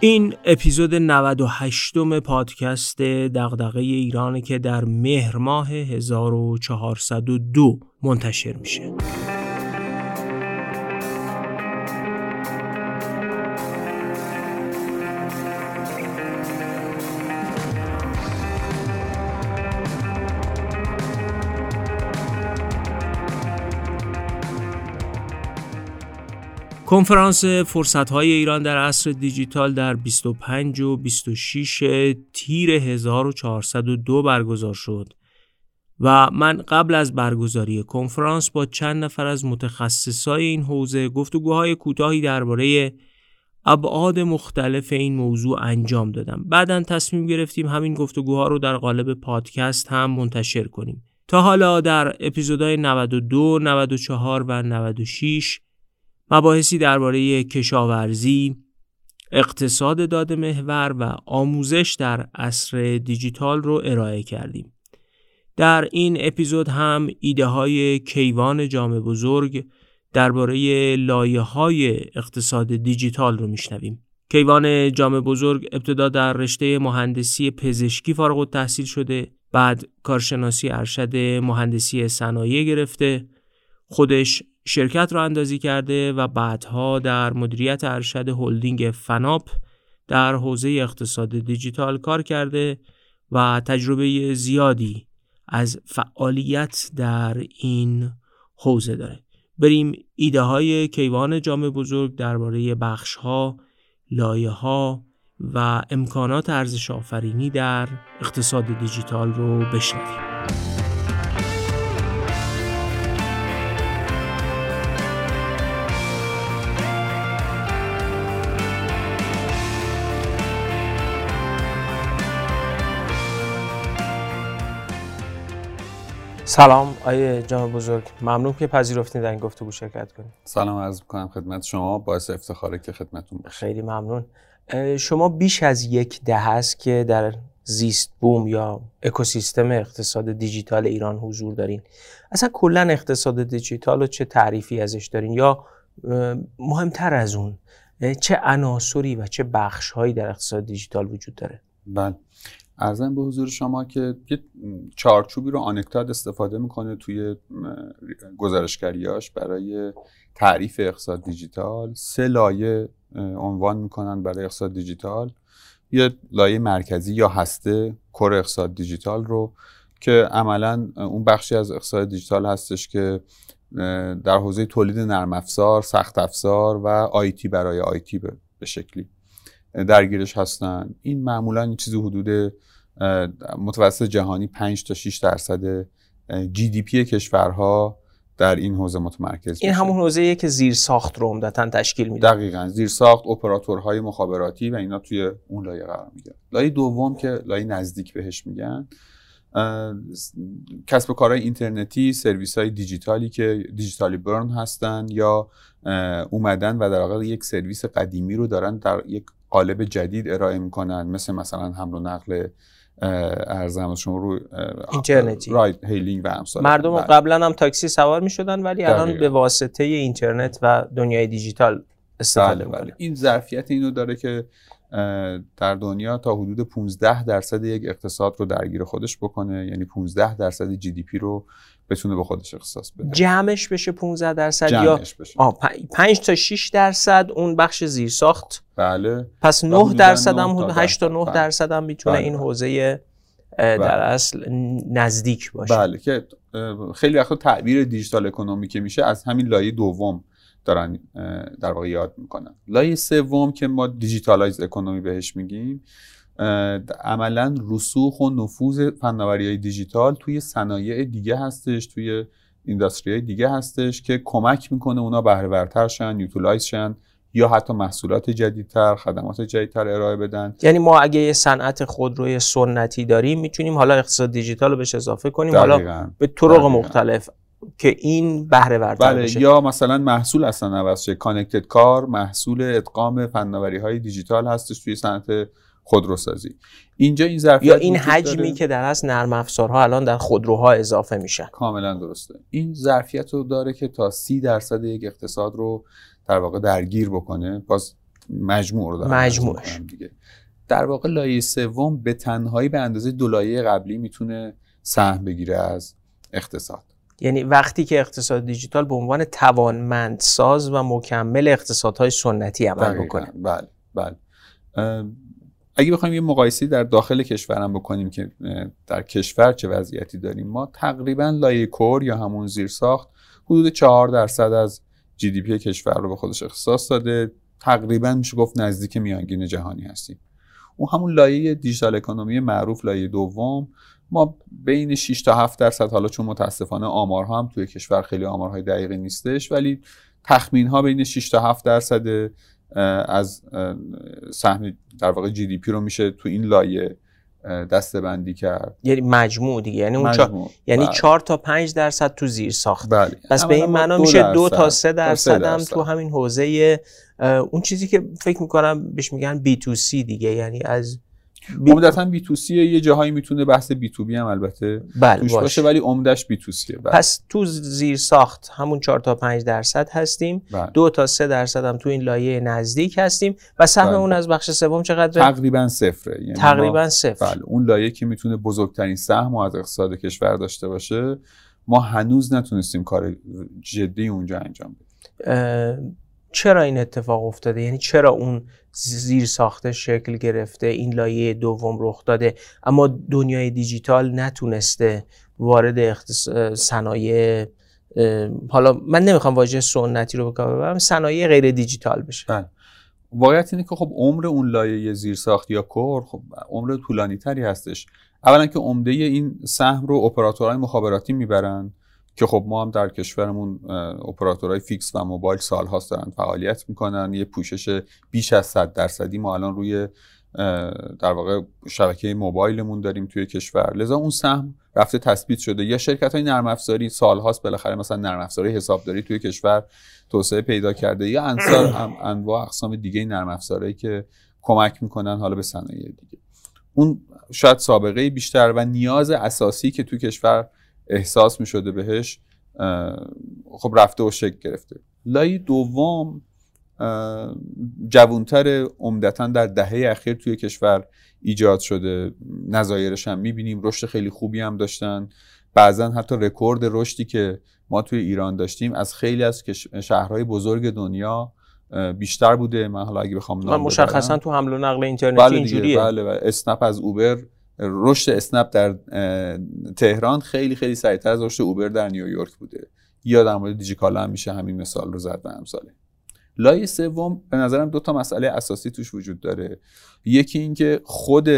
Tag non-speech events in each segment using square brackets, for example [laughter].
این اپیزود 98 م پادکست دغدغه ایران که در مهر ماه 1402 منتشر میشه. کنفرانس های ایران در عصر دیجیتال در 25 و 26 تیر 1402 برگزار شد و من قبل از برگزاری کنفرانس با چند نفر از متخصصای این حوزه گفتگوهای کوتاهی درباره ابعاد مختلف این موضوع انجام دادم. بعدا تصمیم گرفتیم همین گفتگوها رو در قالب پادکست هم منتشر کنیم. تا حالا در اپیزودهای 92, 94 و 96 مباحثی درباره کشاورزی، اقتصاد داده محور و آموزش در عصر دیجیتال رو ارائه کردیم. در این اپیزود هم ایده های کیوان جامع بزرگ درباره لایه های اقتصاد دیجیتال رو میشنویم. کیوان جامع بزرگ ابتدا در رشته مهندسی پزشکی فارغ التحصیل شده بعد کارشناسی ارشد مهندسی صنایع گرفته خودش شرکت را اندازی کرده و بعدها در مدیریت ارشد هلدینگ فناپ در حوزه اقتصاد دیجیتال کار کرده و تجربه زیادی از فعالیت در این حوزه داره بریم ایده های کیوان جامع بزرگ درباره بخش ها، لایه ها و امکانات ارزش آفرینی در اقتصاد دیجیتال رو بشنویم. سلام آیه جان بزرگ. ممنون که پذیرفتین در این گفتگو شرکت کنید سلام عرض می‌کنم خدمت شما. باعث افتخاره که خدمتون باشم. خیلی ممنون. شما بیش از یک ده هست که در زیست بوم یا اکوسیستم اقتصاد دیجیتال ایران حضور دارین. اصلا کلا اقتصاد دیجیتال رو چه تعریفی ازش دارین؟ یا مهمتر از اون چه عناصری و چه بخشهایی در اقتصاد دیجیتال وجود داره؟ بله. ارزم به حضور شما که یه چارچوبی رو آنکتاد استفاده می‌کنه توی گزارشگریاش برای تعریف اقتصاد دیجیتال. سه لایه عنوان می‌کنن برای اقتصاد دیجیتال. یه لایه مرکزی یا هسته کور اقتصاد دیجیتال رو که عملا اون بخشی از اقتصاد دیجیتال هستش که در حوزه تولید نرم افزار، سخت افزار و آیتی برای آیتی به شکلی. درگیرش هستن. این معمولا این چیزی حدود متوسط جهانی 5 تا 6 درصد جی دی پی کشورها در این حوزه متمرکز این همون حوزه که زیر ساخت رو عمدتا تشکیل میده. دقیقا. زیر ساخت اپراتورهای مخابراتی و اینا توی اون لایه قرار می‌گیرن لایه دوم که لایه نزدیک بهش میگن کسب و کارهای اینترنتی سرویس های دیجیتالی که دیجیتالی برن هستن یا اومدن و در واقع یک سرویس قدیمی رو دارن در یک قالب جدید ارائه می‌کنن مثل مثلا حمل و نقل عرضم به شما اینترنتی ride hailing و امثال مردم بله. قبلا هم تاکسی سوار می‌شدن ولی الان به واسطه اینترنت و دنیای دیجیتال استفاده بله, بله. این ظرفیت اینو داره که در دنیا تا حدود 15 درصد یک اقتصاد رو درگیر خودش بکنه یعنی 15 درصد GDP رو بتونه به خودش اختصاص بده جمعش بشه 15 درصد یا بشه. 5 تا 6 درصد اون بخش زیر ساخت بله پس 9 درصد هم 8 تا 9 بله. درصد هم می‌تونه بله. این حوزه در بله. اصل نزدیک باشه بله که خیلی وقتا تعبیر دیجیتال اکونومی که میشه از همین لایه دوم دارن در واقع یاد می‌کنن لایه سوم که ما دیجیتالایز اکونومی بهش میگیم عملا رسوخ و نفوذ فناوری های دیجیتال توی صنایع دیگه هستش توی industry های دیگه هستش که کمک می‌کنه اونا بهره‌ور شن utilize شن یا حتی محصولات جدیدتر خدمات جدیدتر ارائه بدن. یعنی ما اگه یه صنعت خودروی سنتی داریم می‌تونیم حالا اقتصاد دیجیتال رو بهش اضافه کنیم. حالا به طرق مختلف که این بهره ورتر بله بشه. یا مثلا محصول اصلا عوض شه. connected car محصول ادغام فناوری های دیجیتال هستش توی صنعت خودروسازی. اینجا این ظرفیت یا این حجمی که در از نرم افزارها الان در خودروها اضافه میشه. کاملا درسته. این ظرفیت رو داره که تا سی درصد یک اقتصاد رو در واقع درگیر بکنه. باز مجموع رو مجموعش. دیگه. در واقع لایه سوم به تنهایی به اندازه دو لایه قبلی می‌تونه سهم بگیره از اقتصاد. یعنی وقتی که اقتصاد دیجیتال به عنوان توانمندساز و مکمل اقتصادهای سنتی عمل. بکنه. بله بله. اگه بخوایم یه مقایسه در داخل کشورم بکنیم که در کشور چه وضعیتی داریم ما تقریبا لایه کور یا همون زیرساخت حدود 4 درصد از جی دی پی کشور رو به خودش اختصاص داده. تقریبا میشه گفت نزدیک میانگین جهانی هستیم. اون همون لایه دیجیتال اکونومی معروف لایه دوم ما بین 6 تا 7 درصد حالا چون متاسفانه آمارها هم توی کشور خیلی آمارهای دقیقی نیستش ولی تخمین ها بین 6 تا 7 درصد از سهم در واقع GDP رو میشه تو این لایه دسته بندی کرد یعنی مجموع دیگه یعنی اون چا... مجموع. یعنی بله. 4 تا 5 درصد تو زیر ساخت بله پس به این معنا میشه دو تا سه تا درصد هم درصد. تو همین حوزه اون چیزی که فکر می‌کنم بهش میگن B2C دیگه یعنی از B... عمدتا B2C یه جاهایی می‌تونه بحث B2B هم البته بله توش باشه. باشه ولی عمدش B2C ه بله. پس تو زیر ساخت همون 4 تا 5 درصد هستیم بله. دو تا سه درصد هم تو این لایه نزدیک هستیم و سهم بله. اون از بخش سوم چقدره تقریبا صفره یعنی ما- تقریبا صفر بله اون لایه که می‌تونه بزرگترین سهم از اقتصاد کشور داشته باشه ما هنوز نتونستیم کار جدی اونجا انجام بدیم چرا این اتفاق افتاده؟ یعنی چرا اون زیر ساخته شکل گرفته این لایه دوم رخ داده؟ اما دنیای دیجیتال نتونسته وارد اختص... صنایع حالا من نمی‌خوام واژه سنتی رو کار ببرم صنایع غیر دیجیتال بشه. واقعیت اینه که خب عمر اون لایه زیرساخت یا core خب عمر طولانی تری هستش. اولا که عمده این سهم رو اپراتورهای مخابراتی می‌برن. که خب ما هم در کشورمون اپراتورهای fix و موبایل سالهاست دارن فعالیت می‌کنن. یه پوشش بیش از 100 درصدی ما الان روی در واقع شبکه موبایلمون داریم توی کشور. لذا اون سهم رفته تثبیت شده. یا شرکت های نرم افزاری سالهاست بالاخره مثلا نرم افزاری حسابداری توی کشور توسعه پیدا کرده. یا انصار [coughs] انواع اقسام دیگه نرم افزارهایی که کمک می‌کنن حالا به صنایع دیگه. اون شاید سابقه بیشتر و نیاز اساسی که تو کشور احساس می‌شده بهش اه، خب رفته و شکل گرفته. لایه دوم جوانتر عمدتا در دهه اخیر توی کشور ایجاد شده. نظایرش هم می‌بینیم رشد خیلی خوبی هم داشتن. بعضا حتی رکورد رشدی که ما توی ایران داشتیم از خیلی از شهرهای بزرگ دنیا بیشتر بوده. من حالا اگه بخوام من نام مشخصا. تو حمل و نقل اینترنتی بله اینجوریه. بله و اسنپ از اوبر رشد اسنپ در تهران خیلی خیلی سریعتر از رشد اوبر در نیویورک بوده. یا در مورد دیجیکالا هم میشه همین مثال رو زد و امثاله لایه سوم به نظرم دو تا مسئله اساسی توش وجود داره. یکی اینکه خود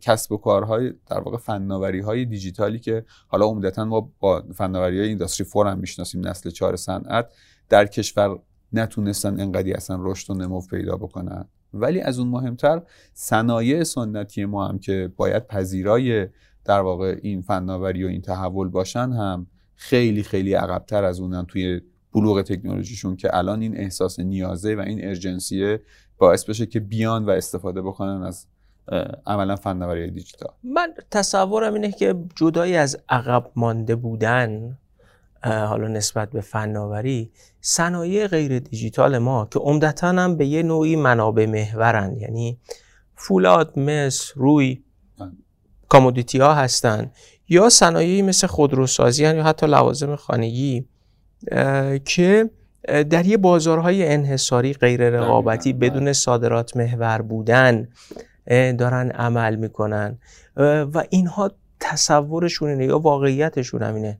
کسب و کارهای در واقع فناوری های دیجیتالی که حالا عمدتا ما با فناوری های اینداستری فور هم می‌شناسیم نسل چهار صنعت در کشور نتونستن انقدی اصلا رشد و نمو پیدا بکنن. ولی از اون مهمتر صنایع سنتی ما هم که باید پذیرای در واقع این فناوری و این تحول باشن هم خیلی خیلی عقبتر از اونن توی بلوغ تکنولوژیشون که الان این احساس نیازه و این ارجنسیه باعث بشه که بیان و استفاده بکنن از عملا فناوری دیجیتال. من تصورم اینه که جدایی از عقب مانده بودن حالا نسبت به فناوری صنایع غیر دیجیتال ما که عمدتا هم به یه نوعی منابع محورن یعنی فولاد مس روی بله. کامودیتی ها هستن یا صنایعی مثل خودروسازی هن یا حتی لوازم خانگی که در یه بازارهای انحصاری غیر رقابتی بله. بدون صادرات محور بودن دارن عمل می‌کنن و اینها تصورشون اینه یا واقعیتشون هم اینه اه،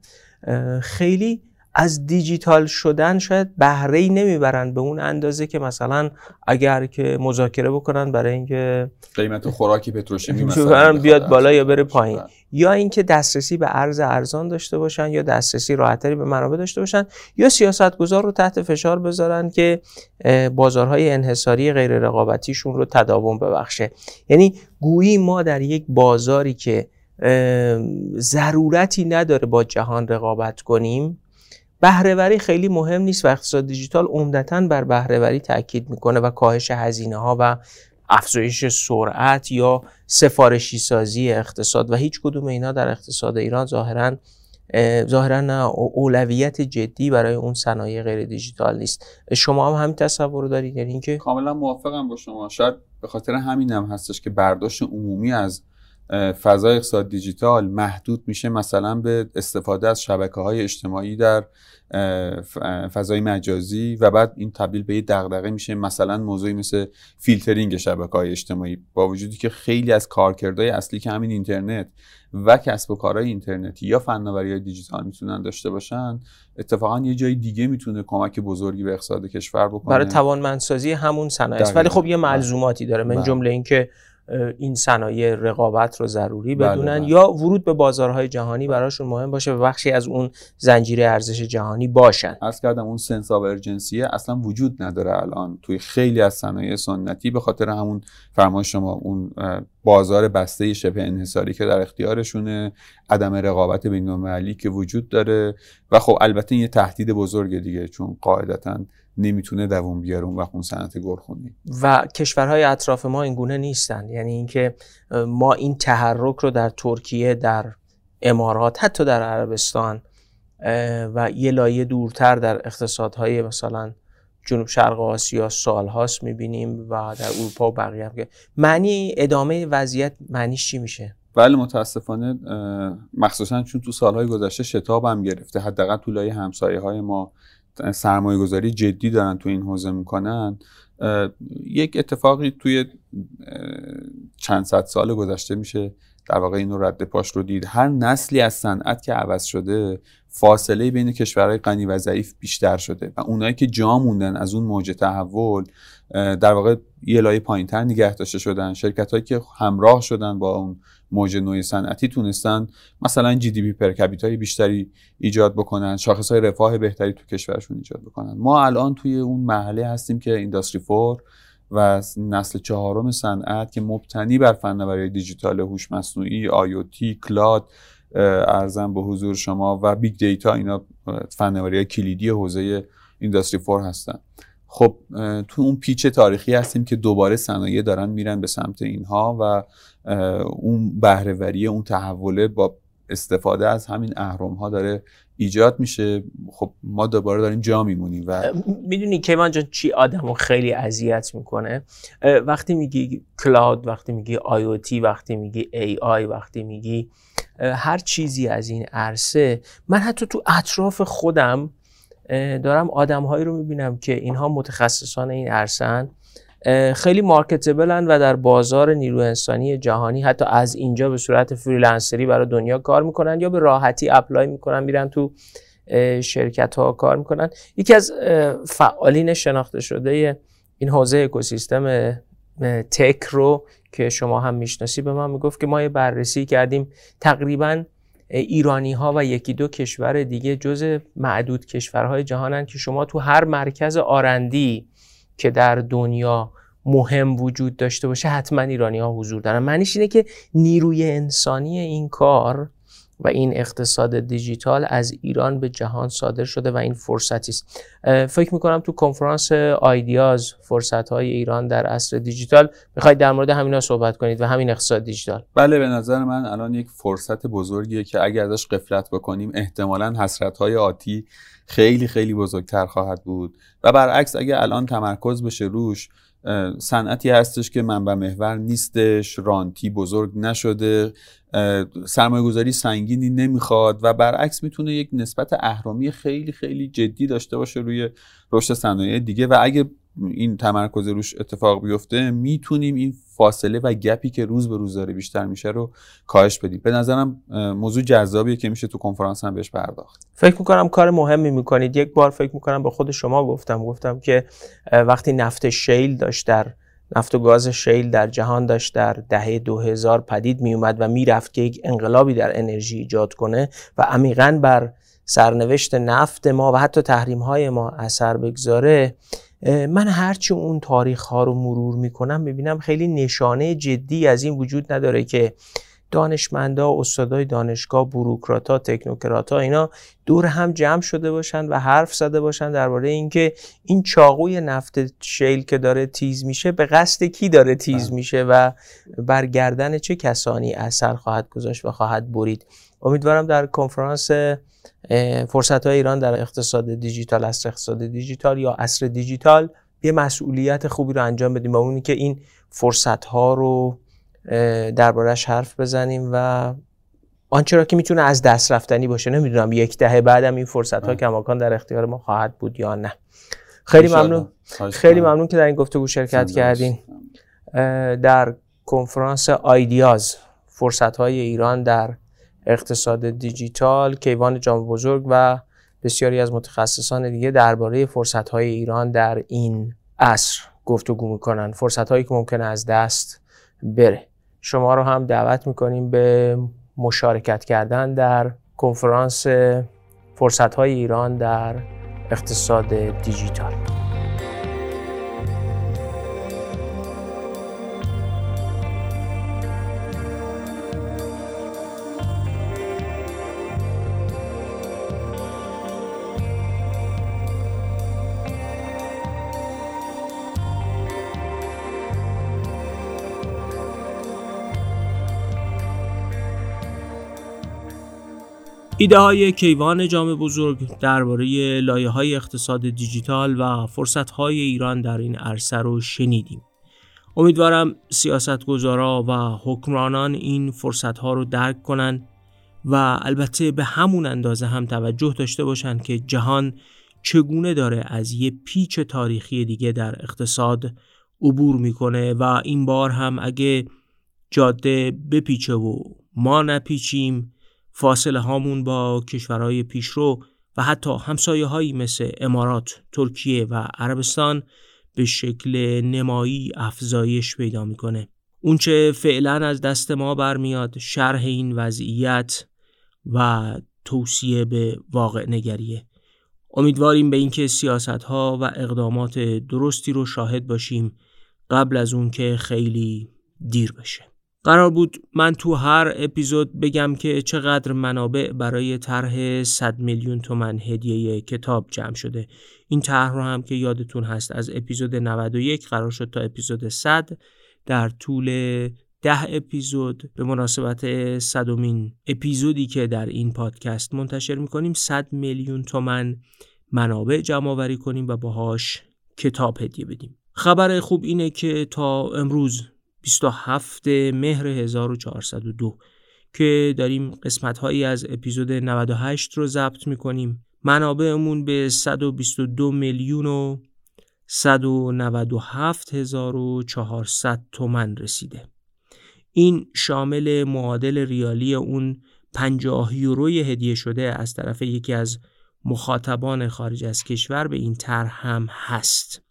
خیلی از دیجیتال شدن شاید بهره ای نمی‌برن به اون اندازه که مثلا اگر که مذاکره بکنن برای اینکه قیمت خوراکی پتروشیمی مثلا بیاد بالا یا بره. پایین. یا اینکه دسترسی به ارز ارزان داشته باشن یا دسترسی راحتتری به منابع داشته باشن یا سیاستگزار رو تحت فشار بذارن که بازارهای انحصاری غیر رقابتیشون رو تداوم ببخشه یعنی گویی ما در یک بازاری که ضرورتی نداره با جهان رقابت کنیم. بهرهوری خیلی مهم نیست و اقتصاد دیجیتال عمدتا بر بهرهوری تاکید می‌کنه و کاهش هزینه ها و افزایش سرعت یا سفارشی سازی اقتصاد و هیچ کدوم اینا در اقتصاد ایران ظاهرا ظاهرا اولویت جدی برای اون صنایع غیر دیجیتال نیست. شما هم همین تصور دارید یعنی اینکه کاملا موافقم با شما. شاید به خاطر همین هم هستش که برداشت عمومی از فضای اقتصاد دیجیتال محدود میشه مثلا به استفاده از شبکه های اجتماعی در فضای مجازی و بعد این تبدیل به یه دغدغه میشه مثلا موضوعی مثل فیلترینگ شبکه های اجتماعی. با وجودی که خیلی از کارکردهای اصلی که همین اینترنت و کسب و کارهای اینترنتی یا فناوری های دیجیتال می‌تونن داشته باشن اتفاقا یه جای دیگه می‌تونه کمک بزرگی به اقتصاد کشور بکنه. برای توانمندسازی همون صنایع ولی خب یه ملزوماتی داره. من بله. جمله اینکه این صنایع رقابت رو ضروری بله، بدونن بله. یا ورود به بازارهای جهانی براشون مهم باشه و بخشی از اون زنجیره ارزش جهانی باشن از کردم اون سنس آف ارجنسیه اصلا وجود نداره الان توی خیلی از صنایع سنتی به خاطر همون فرمای شما اون بازار بسته شبه انحصاری که در اختیارشونه عدم رقابت بین المللی که وجود داره و خب البته یه تهدید بزرگ دیگه چون قاعدتا نمی‌تونه دووم بیاره اون وقت اون صنعت گلخونی. و کشورهای اطراف ما این گونه نیستن. یعنی اینکه ما این تحرک رو در ترکیه در امارات حتی در عربستان و یه لایه دورتر در اقتصادهای مثلا جنوب شرق آسیا سالهاست می‌بینیم و در اروپا و بقیه هم معنی ادامه وضعیت معنیش چی میشه؟ بله متاسفانه مخصوصا چون تو سالهای گذشته شتاب هم گرفته. حداقل تو لایه همسایه های ما سرمایه گذاری جدی دارن تو این حوزه می‌کنن یک اتفاقی توی چند صد سال گذشته میشه در واقع اینو رد پاش رو دید. هر نسلی از صنعت که عوض شده فاصله بین کشورهای غنی و ضعیف بیشتر شده و اونایی که جا موندن از اون موج تحول در واقع یه لایه پایینتر نگه داشته شدن. شرکت هایی که همراه شدن با اون موج نوع صنعتی تونستن مثلا جی دی پی پر بیشتری ایجاد بکنن شاخص های رفاه بهتری تو کشورشون ایجاد بکنن. ما الان توی اون مرحله هستیم که اینداستری فور و نسل چهارم صنعت که مبتنی بر فناوری دیجیتال هوش مصنوعی IoT cloud عرضم به حضور شما و big data اینا فناوری کلیدی حوزه industry four هستن. خب تو اون پیچ تاریخی هستیم که دوباره صنایع دارن میرن به سمت اینها و اون بهرهوری اون تحوله با استفاده از این اهرم ها داره ایجاد میشه. خب ما دوباره داریم جا میمونیم و می‌دونی کیوان جان چی آدمو خیلی اذیت می‌کنه؟ وقتی میگی cloud وقتی میگی آی وقتی میگی AI وقتی میگی هر چیزی از این عرصه من حتی تو اطراف خودم دارم آدمهایی رو می‌بینم که اینها متخصصان این عرصه خیلی marketable ن و در بازار نیرو انسانی جهانی حتی از اینجا به صورت freelancer ی برای دنیا کار می‌کنن یا به راحتی apply می‌کنن میرن تو شرکت ها کار می‌کنن. یکی از فعالین شناخته شده این حوزه اکوسیستم تک رو که شما هم می‌شناسی به من می‌گفت که ما یه بررسی کردیم تقریبا ایرانی ها و یکی دو کشور دیگه جز معدود کشورهای جهانن که شما تو هر مرکز آرندی که در دنیا مهم وجود داشته باشه حتما ایرانی ها حضور دارن. معنیش اینه که نیروی انسانی این کار و این اقتصاد دیجیتال از ایران به جهان صادر شده و این فرصتی است. فکر می‌کنم تو کنفرانس آیدیاز فرصت های ایران در عصر دیجیتال می‌خواید در مورد همینا صحبت کنید و همین اقتصاد دیجیتال. بله به نظر من الان یک فرصت بزرگیه که اگر ازش قفلت بکنیم احتمالا حسرت های آتی خیلی خیلی بزرگتر خواهد بود. و برعکس اگر الان تمرکز بشه روش صنعتی هستش که منبع محور نیستش رانتی بزرگ نشده سرمایه گذاری سنگینی نمی‌خواد و برعکس می‌تونه یک نسبت اهرامی خیلی خیلی جدی داشته باشه روی رشد صنایع دیگه و اگه این تمرکز روش اتفاق بیفته می‌تونیم این فاصله و گپی که روز به روز داره بیشتر میشه رو کاهش بدیم. به نظرم موضوع جذابیه که میشه تو کنفرانس هم بهش پرداخت. فکر می‌کنم کار مهمی می‌کنید. یک بار فکر می‌کنم به خود شما گفتم گفتم که وقتی نفت شیل داشت در نفت و گاز شیل در جهان داشت در دهه 2000 پدید میومد و می‌رفت که یک انقلابی در انرژی ایجاد کنه و عمیقا بر سرنوشت نفت ما و حتی تحریم های ما اثر بگذاره. من هرچی اون تاریخ ها رو مرور می‌کنم می‌بینم خیلی نشانه جدی از این وجود نداره که دانشمندا استادای دانشگاه بروکراتا تکنوکراتا اینا دور هم جمع شده باشن و حرف زده باشن درباره اینکه این چاقوی نفت شیل که داره تیز میشه به قصد کی داره تیز بله. میشه و بر گردن چه کسانی اثر خواهد گذاشت و خواهد برید امیدوارم در کنفرانس فرصت های ایران در اقتصاد دیجیتال اصر اقتصاد دیجیتال یا اصر دیجیتال یه مسئولیت خوبی رو انجام بدیم با اونی که این فرصت ها رو دربارهش حرف بزنیم و آنچه را که می‌تونه از دست رفتنی باشه نمی‌دونم یک دهه بعدم این فرصت ها کماکان در اختیار ما خواهد بود یا نه. خیلی ممنون. خیلی ممنون که در این گفتگو شرکت کردین. در کنفرانس آیدیاز فرصت های ایران در اقتصاد دیجیتال کیوان جام بزرگ و بسیاری از متخصصان دیگه درباره فرصت های ایران در این عصر گفتگو می‌کنن. فرصت هایی که ممکنه از دست بره. شما رو هم دعوت می‌کنیم به مشارکت کردن در کنفرانس فرصت های ایران در اقتصاد دیجیتال. ایده های کیوان جام بزرگ درباره لایه های اقتصاد دیجیتال و فرصت های ایران در این عرصه رو شنیدیم. امیدوارم سیاستگزارا و حکمرانان این فرصت ها رو درک کنند و البته به همون اندازه هم توجه داشته باشند که جهان چگونه داره از یه پیچ تاریخی دیگه در اقتصاد عبور می‌کنه و این بار هم اگه جاده بپیچه و ما نپیچیم فاصله هامون با کشورهای پیشرو و حتی همسایه هایی مثل امارات، ترکیه و عربستان به شکل نمایی افزایش پیدا می‌کنه. اونچه فعلا از دست ما برمیاد شرح این وضعیت و توصیه به واقع نگریه. امیدواریم به اینکه سیاست ها و اقدامات درستی رو شاهد باشیم قبل از اون که خیلی دیر بشه. قرار بود من تو هر اپیزود بگم که چقدر منابع برای طرح 100 میلیون تومن هدیه کتاب جمع شده. این طرح رو هم که یادتون هست از اپیزود 91 قرار شد تا اپیزود 100 در طول ده اپیزود به مناسبت صدومین اپیزودی که در این پادکست منتشر می‌کنیم 100 میلیون تومن منابع جمع آوری کنیم و باهاش کتاب هدیه بدیم. خبر خوب اینه که تا امروز 27 مهر 1402 که داریم قسمت هایی از اپیزود 98 رو ضبط می‌کنیم. منابعمون به 122 میلیون و 197400 تومن رسیده. این شامل معادل ریالی اون 50 یوروی هدیه شده از طرف یکی از مخاطبان خارج از کشور به این طرح هم هست.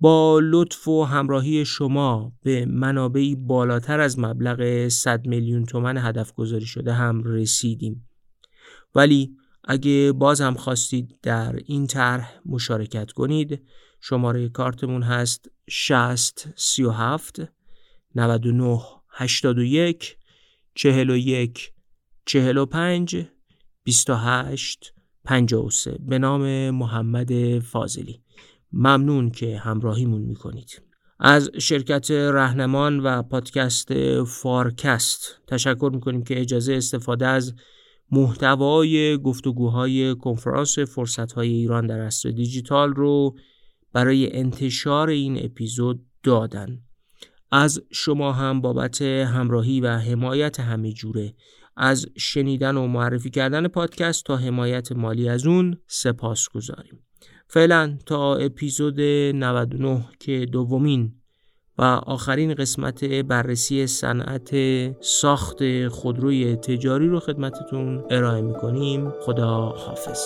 با لطف و همراهی شما به منابعی بالاتر از مبلغ 100 میلیون تومن هدف گذاری شده هم رسیدیم. ولی اگه باز هم خواستید در این طرح مشارکت کنید شماره کارتمون هست 60 37 99 81 41 45 28 53 به نام محمد فاضلی. ممنون که همراهیمون می‌کنید. از شرکت رهنمان و پادکست فارکست تشکر می‌کنیم که اجازه استفاده از محتوای گفتگوهای کنفرانس فرصتهای ایران در عصر دیجیتال رو برای انتشار این اپیزود دادن. از شما هم بابت همراهی و حمایت همه جوره. از شنیدن و معرفی کردن پادکست تا حمایت مالی از اون سپاس گذاریم فعلا تا اپیزود 99 که دومین و آخرین قسمت بررسی صنعت ساخت خودروی تجاری رو خدمتتون ارائه می‌کنیم. خدا حافظ